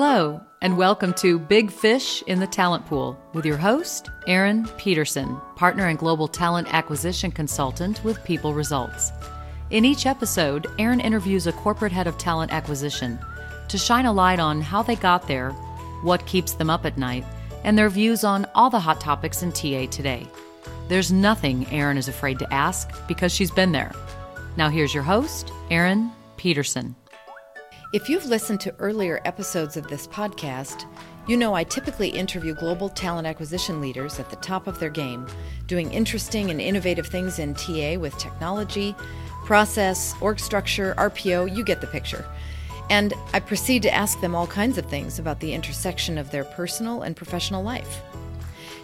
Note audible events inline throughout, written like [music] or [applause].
Hello, and welcome to Big Fish in the Talent Pool with your host, Erin Peterson, partner and global talent acquisition consultant with People Results. In each episode, Erin interviews a corporate head of talent acquisition to shine a light on how they got there, what keeps them up at night, and their views on all the hot topics in TA today. There's nothing Erin is afraid to ask because she's been there. Now, here's your host, Erin Peterson. If you've listened to earlier episodes of this podcast, you know I typically interview global talent acquisition leaders at the top of their game, doing interesting and innovative things in TA with technology, process, org structure, RPO, you get the picture. And I proceed to ask them all kinds of things about the intersection of their personal and professional life.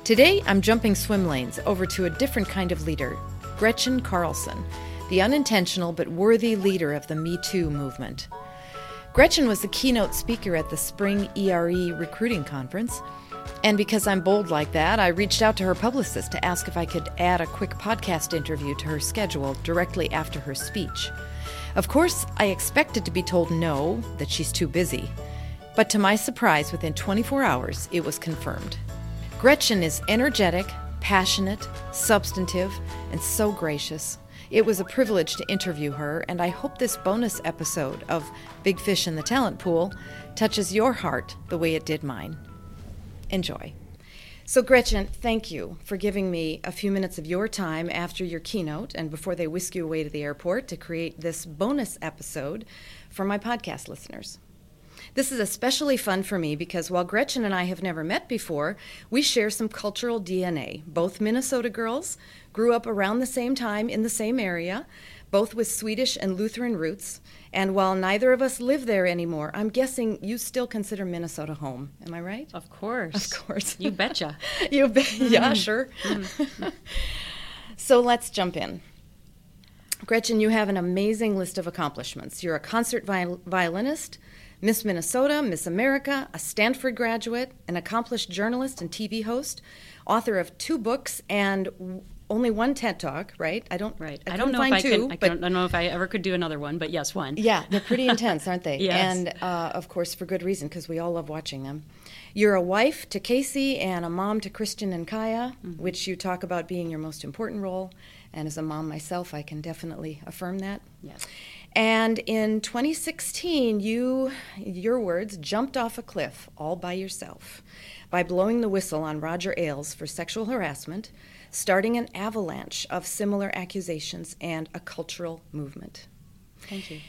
Today, I'm jumping swim lanes over to a different kind of leader, Gretchen Carlson, the unintentional but worthy leader of the Me Too movement. Gretchen was the keynote speaker at the spring ERE recruiting conference. And because I'm bold like that, I reached out to her publicist to ask if I could add a quick podcast interview to her schedule directly after her speech. Of course, I expected to be told no, that she's too busy. But to my surprise, within 24 hours, it was confirmed. Gretchen is energetic, passionate, substantive, and so gracious. It was a privilege to interview her, and I hope this bonus episode of Big Fish in the Talent Pool touches your heart the way it did mine. Enjoy. So, Gretchen, thank you for giving me a few minutes of your time after your keynote and before they whisk you away to the airport to create this bonus episode for my podcast listeners. This is especially fun for me because while Gretchen and I have never met before, we share some cultural DNA. Both Minnesota girls grew up around the same time in the same area, both with Swedish and Lutheran roots. And while neither of us live there anymore, I'm guessing you still consider Minnesota home. Am I right? Of course. Of course. You betcha. [laughs] you bet. Yeah, mm-hmm. sure. Mm-hmm. [laughs] so let's jump in. Gretchen, you have an amazing list of accomplishments. You're a concert viol- violinist, Miss Minnesota, Miss America, a Stanford graduate, an accomplished journalist and TV host, author of two books, and only one TED Talk, right? I don't. Right. I, I don't know if I two, could. I, but don't, I don't know if I ever could do another one, but yes, one. yeah, they're pretty intense, aren't they? [laughs] Yes. And uh, of course, for good reason, because we all love watching them. You're a wife to Casey and a mom to Christian and Kaia, Mm-hmm. which you talk about being your most important role. And as a mom myself, I can definitely affirm that. Yes. And in 2016, you, your words, jumped off a cliff all by yourself by blowing the whistle on Roger Ailes for sexual harassment, starting an avalanche of similar accusations and a cultural movement. Thank you.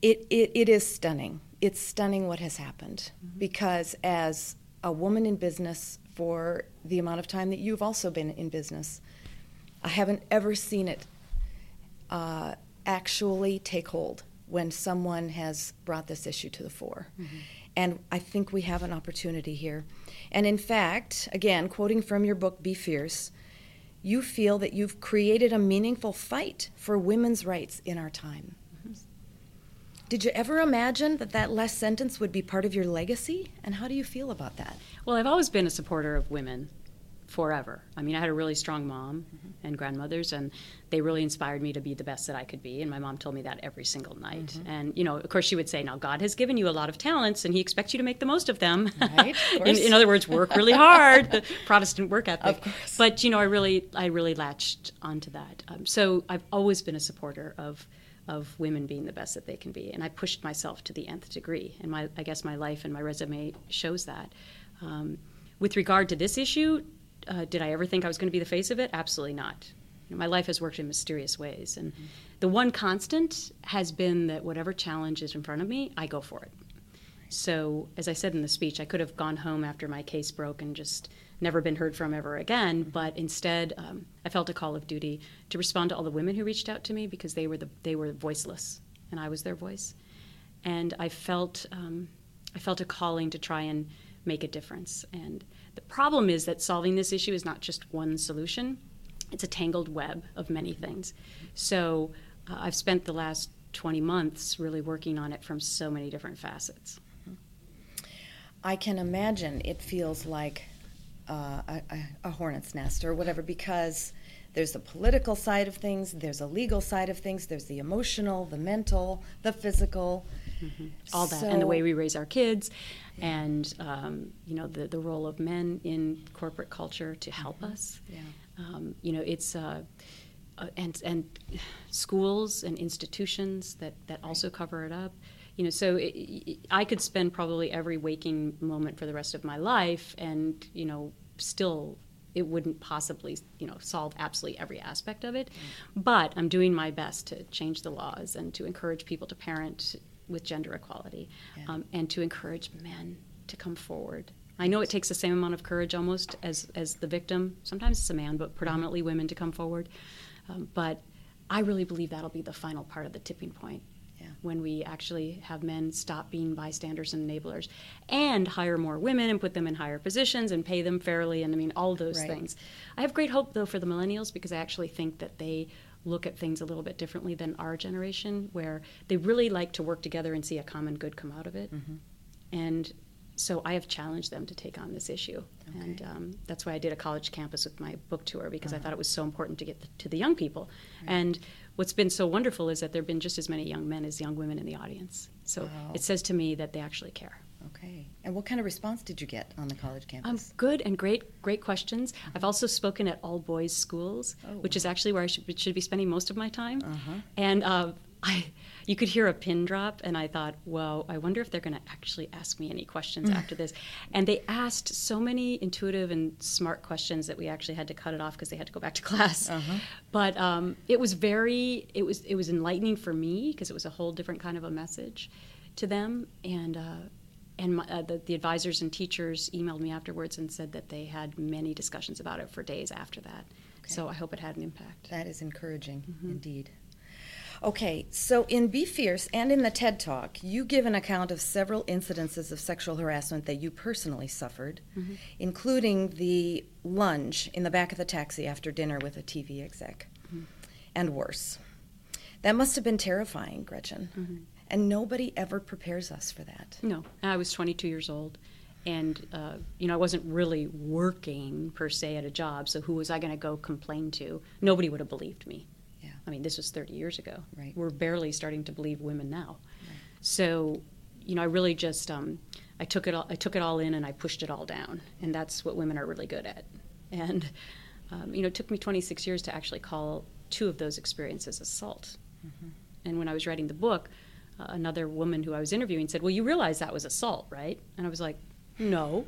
It, it, it is stunning. It's stunning what has happened Mm-hmm. because, as a woman in business for the amount of time that you've also been in business, I haven't ever seen it uh, actually take hold when someone has brought this issue to the fore. Mm-hmm. And I think we have an opportunity here. And in fact, again, quoting from your book, Be Fierce, you feel that you've created a meaningful fight for women's rights in our time. Mm-hmm. Did you ever imagine that that last sentence would be part of your legacy? And how do you feel about that? Well, I've always been a supporter of women forever. I mean, I had a really strong mom and grandmothers, and they really inspired me to be the best that I could be. And my mom told me that every single night. And, you know, of course, she would say, Now, God has given you a lot of talents, and He expects you to make the most of them. Right, of [laughs] in, in other words, work really hard, the [laughs] Protestant work ethic. Of course. But, you know, I really, I really latched onto that. Um, so I've always been a supporter of. Of women being the best that they can be, and I pushed myself to the nth degree, and my I guess my life and my resume shows that. Um, with regard to this issue, uh, did I ever think I was going to be the face of it? Absolutely not. You know, my life has worked in mysterious ways, and the one constant has been that whatever challenge is in front of me, I go for it. So, as I said in the speech, I could have gone home after my case broke and just never been heard from ever again. But instead, um, I felt a call of duty to respond to all the women who reached out to me because they were the they were voiceless, and I was their voice. And I felt um, I felt a calling to try and make a difference. And the problem is that solving this issue is not just one solution; it's a tangled web of many things. So, uh, I've spent the last 20 months really working on it from so many different facets. I can imagine it feels like uh, a, a, a hornet's nest or whatever because There's the political side of things, there's a legal side of things, there's the emotional, the mental, the physical. Mm-hmm. All that, so, and the way we raise our kids, yeah. and um, you know the the role of men in corporate culture to help mm-hmm. us. Yeah. Um, you know, it's uh, uh, and and schools and institutions that that also cover it up. You know, so it, it, I could spend probably every waking moment for the rest of my life, and you know, still it wouldn't possibly you know solve absolutely every aspect of it mm. but i'm doing my best to change the laws and to encourage people to parent with gender equality yeah. um, and to encourage men to come forward i know it takes the same amount of courage almost as as the victim sometimes it's a man but predominantly mm-hmm. women to come forward um, but i really believe that'll be the final part of the tipping point when we actually have men stop being bystanders and enablers and hire more women and put them in higher positions and pay them fairly and I mean all those right. things. I have great hope though for the millennials because I actually think that they look at things a little bit differently than our generation where they really like to work together and see a common good come out of it. Mm-hmm. And so I have challenged them to take on this issue, okay. and um, that's why I did a college campus with my book tour because uh-huh. I thought it was so important to get the, to the young people. Right. And what's been so wonderful is that there have been just as many young men as young women in the audience. So wow. it says to me that they actually care. Okay. And what kind of response did you get on the college campus? Um, good and great, great questions. Uh-huh. I've also spoken at all boys schools, oh. which is actually where I should, should be spending most of my time. Uh-huh. And uh, I, you could hear a pin drop, and I thought, well, I wonder if they're going to actually ask me any questions mm. after this. And they asked so many intuitive and smart questions that we actually had to cut it off because they had to go back to class. Uh-huh. But um, it was very, it was, it was enlightening for me because it was a whole different kind of a message to them. And uh, and my, uh, the, the, advisors and teachers emailed me afterwards and said that they had many discussions about it for days after that. Okay. So I hope it had an impact. That is encouraging, mm-hmm. indeed. Okay, so in Be Fierce and in the TED Talk, you give an account of several incidences of sexual harassment that you personally suffered, mm-hmm. including the lunge in the back of the taxi after dinner with a TV exec, mm-hmm. and worse. That must have been terrifying, Gretchen. Mm-hmm. And nobody ever prepares us for that. No, I was 22 years old and uh, you know I wasn't really working per se at a job. So who was I going to go complain to? Nobody would have believed me. I mean, this was 30 years ago. Right. We're barely starting to believe women now. Right. So, you know, I really just um, I took it all I took it all in and I pushed it all down, and that's what women are really good at. And um, you know, it took me 26 years to actually call two of those experiences assault. Mm-hmm. And when I was writing the book, uh, another woman who I was interviewing said, "Well, you realize that was assault, right?" And I was like, "No."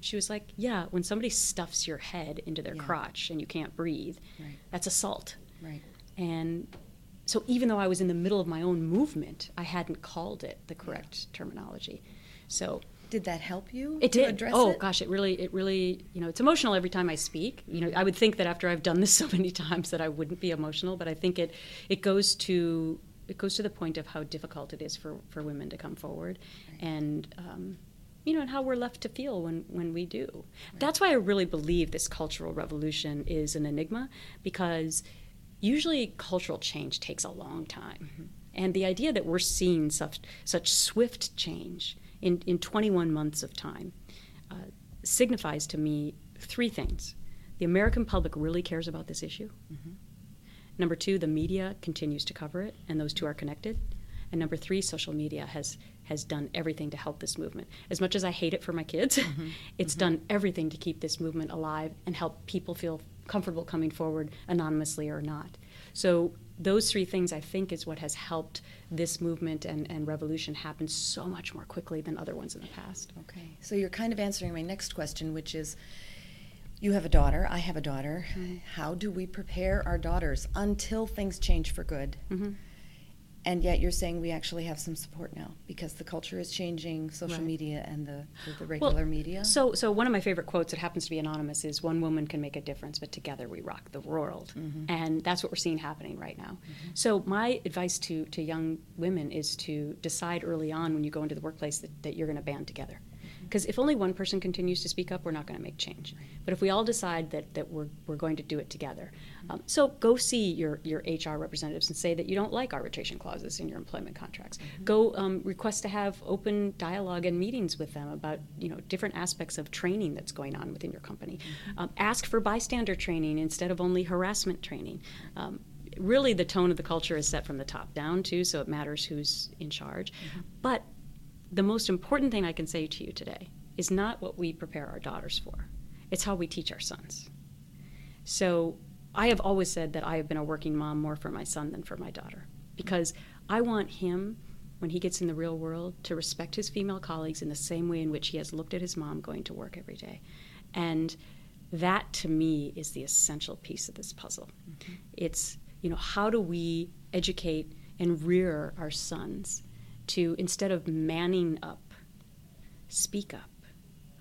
She was like, "Yeah, when somebody stuffs your head into their yeah. crotch and you can't breathe, right. that's assault." Right. And so even though I was in the middle of my own movement, I hadn't called it the correct terminology. So did that help you it did address oh it? gosh it really it really you know it's emotional every time i speak you know i would think that after i've done this [laughs] so many times that i wouldn't be emotional but i think it it goes to it goes to the point of how difficult it is for for women to come forward right. and um, you know, and how we're left to feel when, when we do. Right. That's why I really believe this cultural revolution is an enigma because usually cultural change takes a long time. Mm-hmm. And the idea that we're seeing such, such swift change in, in 21 months of time uh, signifies to me three things. The American public really cares about this issue. Mm-hmm. Number two, the media continues to cover it, and those two are connected. And number three, social media has has done everything to help this movement. As much as I hate it for my kids, mm-hmm. [laughs] it's mm-hmm. done everything to keep this movement alive and help people feel comfortable coming forward anonymously or not. So those three things I think is what has helped this movement and, and revolution happen so much more quickly than other ones in the past. Okay. So you're kind of answering my next question, which is you have a daughter, I have a daughter. Mm-hmm. How do we prepare our daughters until things change for good? Mm-hmm and yet you're saying we actually have some support now because the culture is changing social right. media and the, the, the regular well, media so so one of my favorite quotes it happens to be anonymous is one woman can make a difference but together we rock the world mm-hmm. and that's what we're seeing happening right now mm-hmm. so my advice to to young women is to decide early on when you go into the workplace that, that you're going to band together Because if only one person continues to speak up, we're not going to make change. But if we all decide that, that we're, we're going to do it together, um, so go see your, your HR representatives and say that you don't like arbitration clauses in your employment contracts. Go um, request to have open dialogue and meetings with them about you know different aspects of training that's going on within your company. Um, ask for bystander training instead of only harassment training. Um, really the tone of the culture is set from the top down too so it matters who's in charge but the most important thing i can say to you today is not what we prepare our daughters for it's how we teach our sons so i have always said that i have been a working mom more for my son than for my daughter because i want him when he gets in the real world to respect his female colleagues in the same way in which he has looked at his mom going to work every day. And that to me is the essential piece of this puzzle. Mm-hmm. It's you know, how do we educate and rear our sons to, instead of manning up, speak up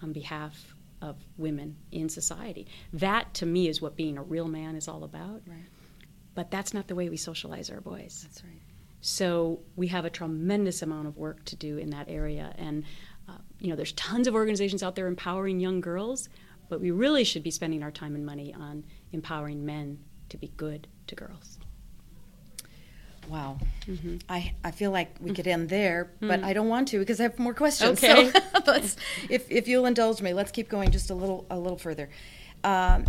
on behalf of women in society? That, to me, is what being a real man is all about. Right. But that's not the way we socialize our boys. That's right. So we have a tremendous amount of work to do in that area. And, uh, you know, there's tons of organizations out there empowering young girls, but we really should be spending our time and money on empowering men to be good to girls. Wow. Mm-hmm. I, I feel like we could end there, but I don't want to because I have more questions. Mm. Okay. So [laughs] let's, if, if you'll indulge me, let's keep going just a little a little further. Um,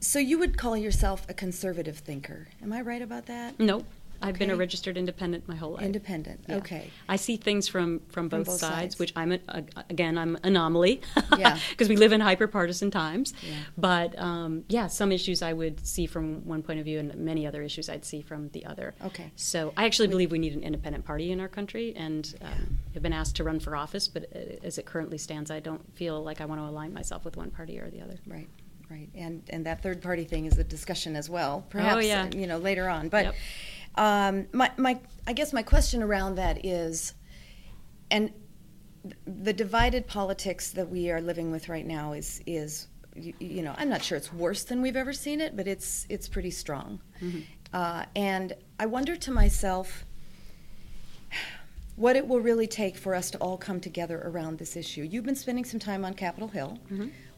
so you would call yourself a conservative thinker. Am I right about that? Nope. I've been a registered independent my whole life. Independent. Yeah. Okay. I see things from from both, both sides, sides. which I'm a, a, again I'm anomaly. Yeah. [laughs] Because we live in hyper partisan times. Yeah. But um, yeah, some issues I would see from one point of view, and many other issues I'd see from the other. Okay. So I actually believe we need an independent party in our country, and um, have been asked to run for office. But uh, as it currently stands, I don't feel like I want to align myself with one party or the other. Right. Right. And and that third party thing is a discussion as well. Perhaps Oh, yeah. you know later on. But Yep. Um, my my I guess my question around that is, and the divided politics that we are living with right now is is you, you know I'm not sure it's worse than we've ever seen it, but it's it's pretty strong. Uh, and I wonder to myself what it will really take for us to all come together around this issue. You've been spending some time on Capitol Hill,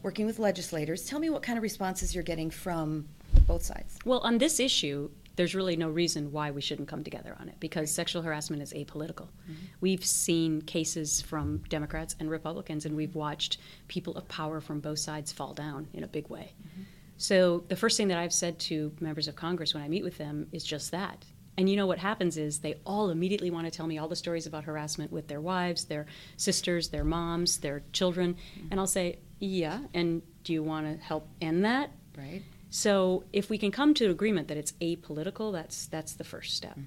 working with legislators. Tell me what kind of responses you're getting from both sides. Well, on this issue, there's really no reason why we shouldn't come together on it because sexual harassment is apolitical. Mm-hmm. We've seen cases from Democrats and Republicans, and we've watched people of power from both sides fall down in a big way. Mm-hmm. So, the first thing that I've said to members of Congress when I meet with them is just that. And you know what happens is they all immediately want to tell me all the stories about harassment with their wives, their sisters, their moms, their children. Mm-hmm. And I'll say, Yeah, and do you want to help end that? Right. So if we can come to agreement that it's apolitical, that's that's the first step.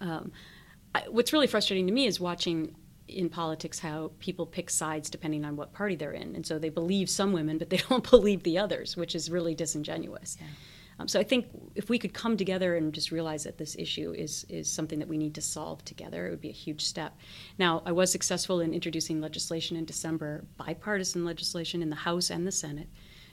Um, I, what's really frustrating to me is watching in politics how people pick sides depending on what party they're in, and so they believe some women, but they [laughs] don't believe the others, which is really disingenuous. Um, so I think if we could come together and just realize that this issue is is something that we need to solve together, it would be a huge step. Now, I was successful in introducing legislation in December, bipartisan legislation in the House and the Senate,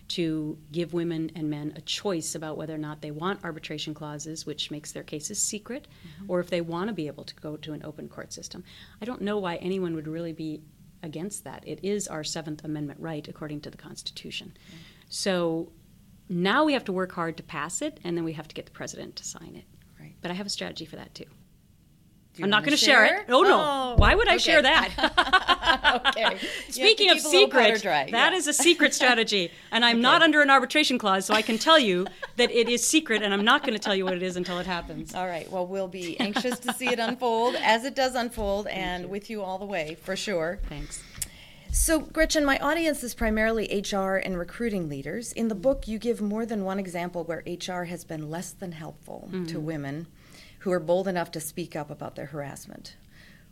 to give women and men a choice about whether or not they want arbitration clauses, which makes their cases secret, mm-hmm. or if they want to be able to go to an open court system. I don't know why anyone would really be against that. It is our Seventh Amendment right, according to the Constitution. So now we have to work hard to pass it, and then we have to get the president to sign it. Right. But I have a strategy for that too. Do I'm not going to share it. Oh no! Oh, Why would I okay. share that? [laughs] okay. Speaking of keep a little powder secret, that yeah. is a secret [laughs] strategy, and I'm not under an arbitration clause, so I can tell you that it is secret, and I'm not going to tell you what it is until it happens. All right. Well, we'll be anxious to see it unfold as it does unfold, and with you all the way for sure. Thanks. So, Gretchen, my audience is primarily HR and recruiting leaders. In the book, you give more than one example where HR has been less than helpful to mm-hmm. women who are bold enough to speak up about their harassment.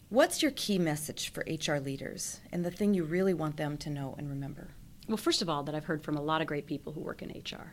What's your key message for HR leaders and the thing you really want them to know and remember? Well, first of all, that I've heard from a lot of great people who work in HR.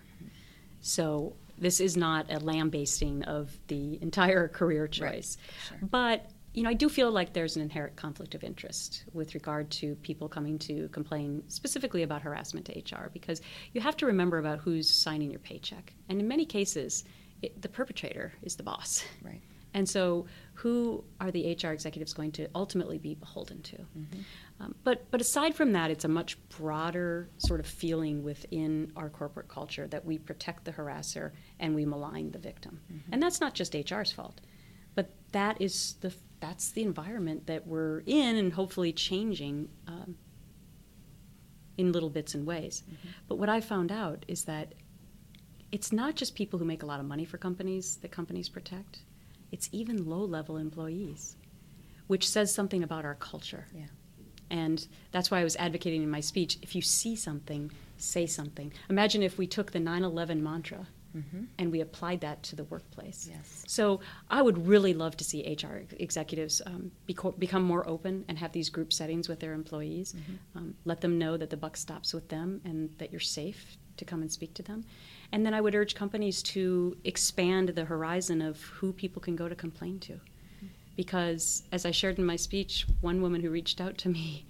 So this is not a lambasting of the entire [laughs] career choice. Right. sure. But you know, I do feel like there's an inherent conflict of interest with regard to people coming to complain specifically about harassment to HR because you have to remember about who's signing your paycheck. And in many cases, it, the perpetrator is the boss. Right. And so, who are the HR executives going to ultimately be beholden to? Mm-hmm. Um, but but aside from that, it's a much broader sort of feeling within our corporate culture that we protect the harasser and we malign the victim, mm-hmm. and that's not just HR's fault, but that is the that's the environment that we're in, and hopefully changing. Um, in little bits and ways. Mm-hmm. But what I found out is that it's not just people who make a lot of money for companies that companies protect, it's even low level employees, which says something about our culture. Yeah. And that's why I was advocating in my speech if you see something, say something. Imagine if we took the 9 11 mantra mm-hmm. and we applied that to the workplace. Yes. So I would really love to see HR executives um, beco- become more open and have these group settings with their employees. Mm-hmm. Um, let them know that the buck stops with them and that you're safe to come and speak to them. And then I would urge companies to expand the horizon of who people can go to complain to because as I shared in my speech, one woman who reached out to me,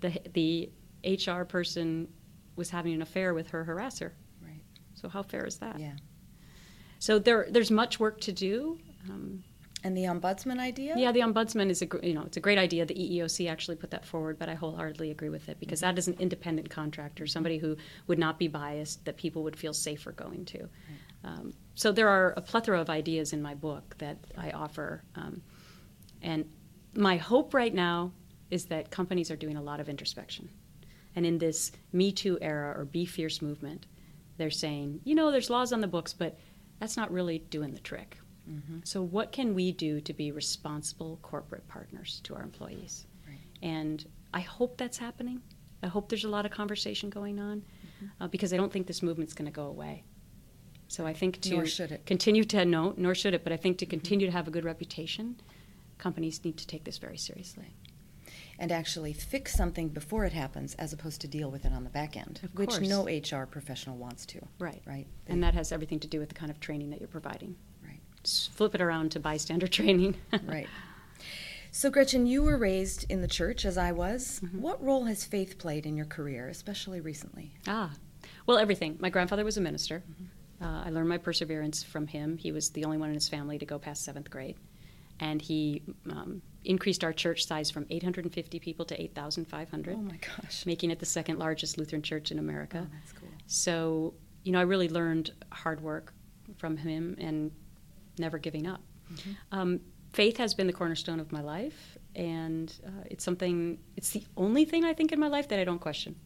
the the HR person was having an affair with her harasser. Right. So how fair is that? Yeah. So there there's much work to do. Um, and the ombudsman idea? Yeah, the ombudsman is a you know it's a great idea. The EEOC actually put that forward, but I wholeheartedly agree with it because that is an independent contractor, somebody who would not be biased, that people would feel safer going to. Um, so there are a plethora of ideas in my book that I offer. Um, and my hope right now is that companies are doing a lot of introspection. And in this Me Too era or Be Fierce movement, they're saying, you know, there's laws on the books, but that's not really doing the trick. Mm-hmm. So, what can we do to be responsible corporate partners to our employees? Right. And I hope that's happening. I hope there's a lot of conversation going on mm-hmm. uh, because I don't think this movement's going to go away. So I think to continue to no, nor should it, but I think to mm-hmm. continue mm-hmm. to have a good reputation, companies need to take this very seriously. And actually fix something before it happens as opposed to deal with it on the back end, of which no HR professional wants to. Right. Right. And that has everything to do with the kind of training that you're providing. Flip it around to bystander [laughs] training. right. So, Gretchen, you were raised in the church as I was. Mm-hmm. What role has faith played in your career, especially recently? Ah, well, everything. My grandfather was a minister. Mm-hmm. Uh, I learned my perseverance from him. He was the only one in his family to go past seventh grade and he um, increased our church size from 850 people to 8,500. Oh my gosh! Making it the second largest Lutheran church in America. Oh, that's cool. So you know, I really learned hard work from him and never giving up. Mm-hmm. Um, faith has been the cornerstone of my life, and uh, it's something. It's the only thing I think in my life that I don't question.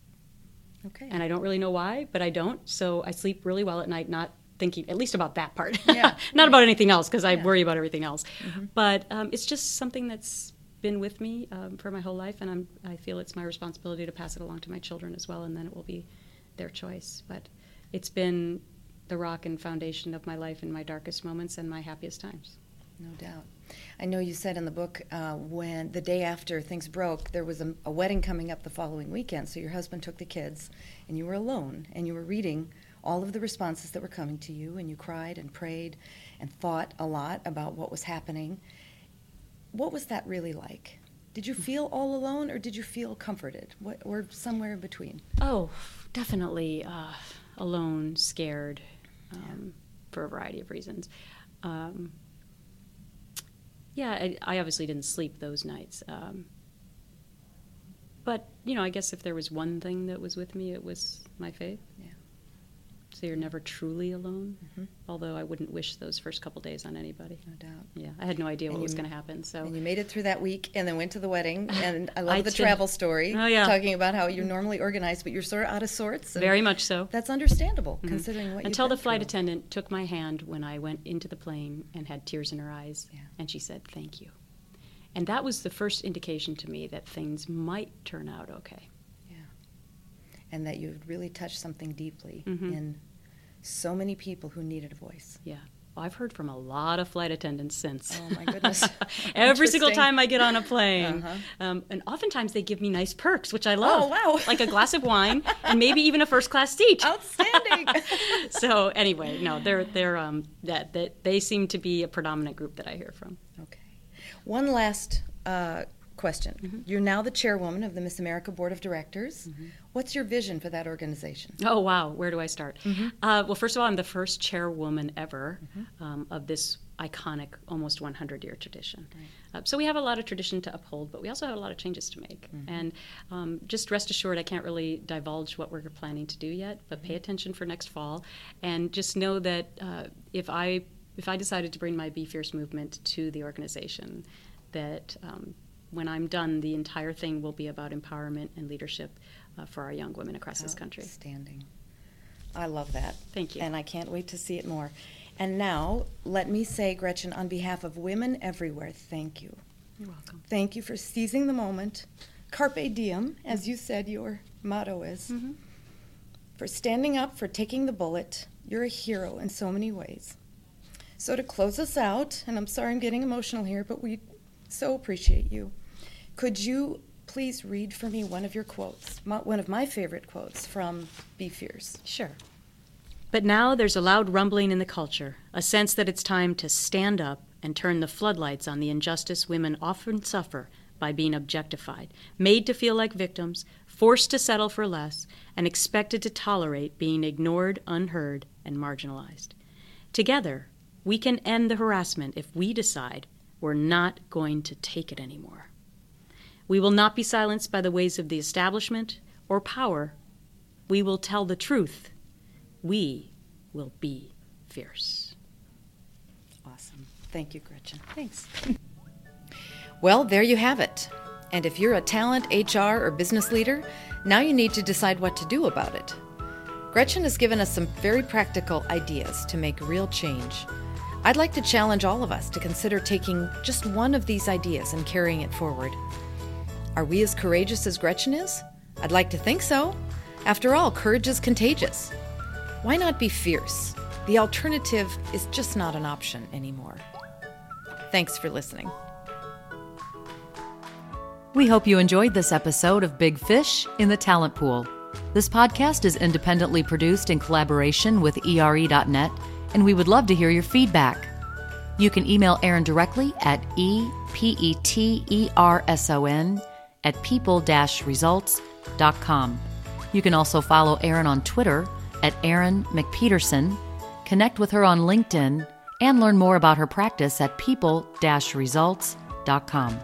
Okay. And I don't really know why, but I don't. So I sleep really well at night, not thinking at least about that part, yeah, [laughs] not about anything else because I yeah. worry about everything else. Mm-hmm. But um, it's just something that's been with me um, for my whole life, and I'm, I feel it's my responsibility to pass it along to my children as well, and then it will be their choice. But it's been the rock and foundation of my life in my darkest moments and my happiest times. No doubt. I know you said in the book uh, when the day after things broke, there was a, a wedding coming up the following weekend. So your husband took the kids, and you were alone, and you were reading all of the responses that were coming to you, and you cried and prayed and thought a lot about what was happening. What was that really like? Did you feel all alone, or did you feel comforted, what, or somewhere in between? Oh, definitely uh, alone, scared, um, for a variety of reasons. Um, yeah, I, I, obviously didn't sleep those nights. Um, but, you know, I guess if there was one thing that was with me, it was my faith. Yeah so you're never truly alone. Mm-hmm. Although I wouldn't wish those first couple days on anybody. No doubt. Yeah, I had no idea and what was going to happen. So and you made it through that week, and then went to the wedding. [laughs] And I love I the did. travel story. Oh yeah, talking about how you're normally organized, but you're sort of out of sorts. Very much so. That's understandable, mm-hmm. considering what. You Until the flight through. attendant took my hand when I went into the plane and had tears in her eyes, yeah. and she said, "Thank you." And that was the first indication to me that things might turn out okay. And that you had really touched something deeply mm-hmm. in so many people who needed a voice. Yeah. Well, I've heard from a lot of flight attendants since. Oh my goodness! [laughs] [laughs] Every single time I get on a plane, uh-huh. um, and oftentimes they give me nice perks, which I love. Oh wow! [laughs] like a glass of wine and maybe even a first class seat. Outstanding. so anyway, no, they're they're um, that that they seem to be a predominant group that I hear from. Okay. One last uh, question. Mm-hmm. You're now the chairwoman of the Miss America Board of Directors. Mm-hmm. What's your vision for that organization? Oh, wow. Where do I start? Uh, well, first of all, I'm the first chairwoman ever um, of this iconic, almost 100 year tradition. Uh, so we have a lot of tradition to uphold, but we also have a lot of changes to make. And um, just rest assured, I can't really divulge what we're planning to do yet, but pay attention for next fall. And just know that uh, if I if I decided to bring my Be Fierce movement to the organization, that um, when I'm done, the entire thing will be about empowerment and leadership uh, for our young women across this country. Outstanding. I love that. Thank you. And I can't wait to see it more. And now, let me say, Gretchen, on behalf of women everywhere, thank you. You're welcome. Thank you for seizing the moment. Carpe diem, as you said your motto is. Mm-hmm. For standing up, for taking the bullet. You're a hero in so many ways. So, to close us out, and I'm sorry I'm getting emotional here, but we so appreciate you. Could you please read for me one of your quotes, my, one of my favorite quotes from Be Fierce? Sure. But now there's a loud rumbling in the culture, a sense that it's time to stand up and turn the floodlights on the injustice women often suffer by being objectified, made to feel like victims, forced to settle for less, and expected to tolerate being ignored, unheard, and marginalized. Together, we can end the harassment if we decide we're not going to take it anymore. We will not be silenced by the ways of the establishment or power. We will tell the truth. We will be fierce. Awesome. Thank you, Gretchen. Thanks. Well, there you have it. And if you're a talent, HR, or business leader, now you need to decide what to do about it. Gretchen has given us some very practical ideas to make real change. I'd like to challenge all of us to consider taking just one of these ideas and carrying it forward. Are we as courageous as Gretchen is? I'd like to think so. After all, courage is contagious. Why not be fierce? The alternative is just not an option anymore. Thanks for listening. We hope you enjoyed this episode of Big Fish in the Talent Pool. This podcast is independently produced in collaboration with ERE.net, and we would love to hear your feedback. You can email Erin directly at E E-P-E-T-E-R-S-O-N at people-results.com. You can also follow Erin on Twitter at Erin McPeterson, connect with her on LinkedIn, and learn more about her practice at people-results.com.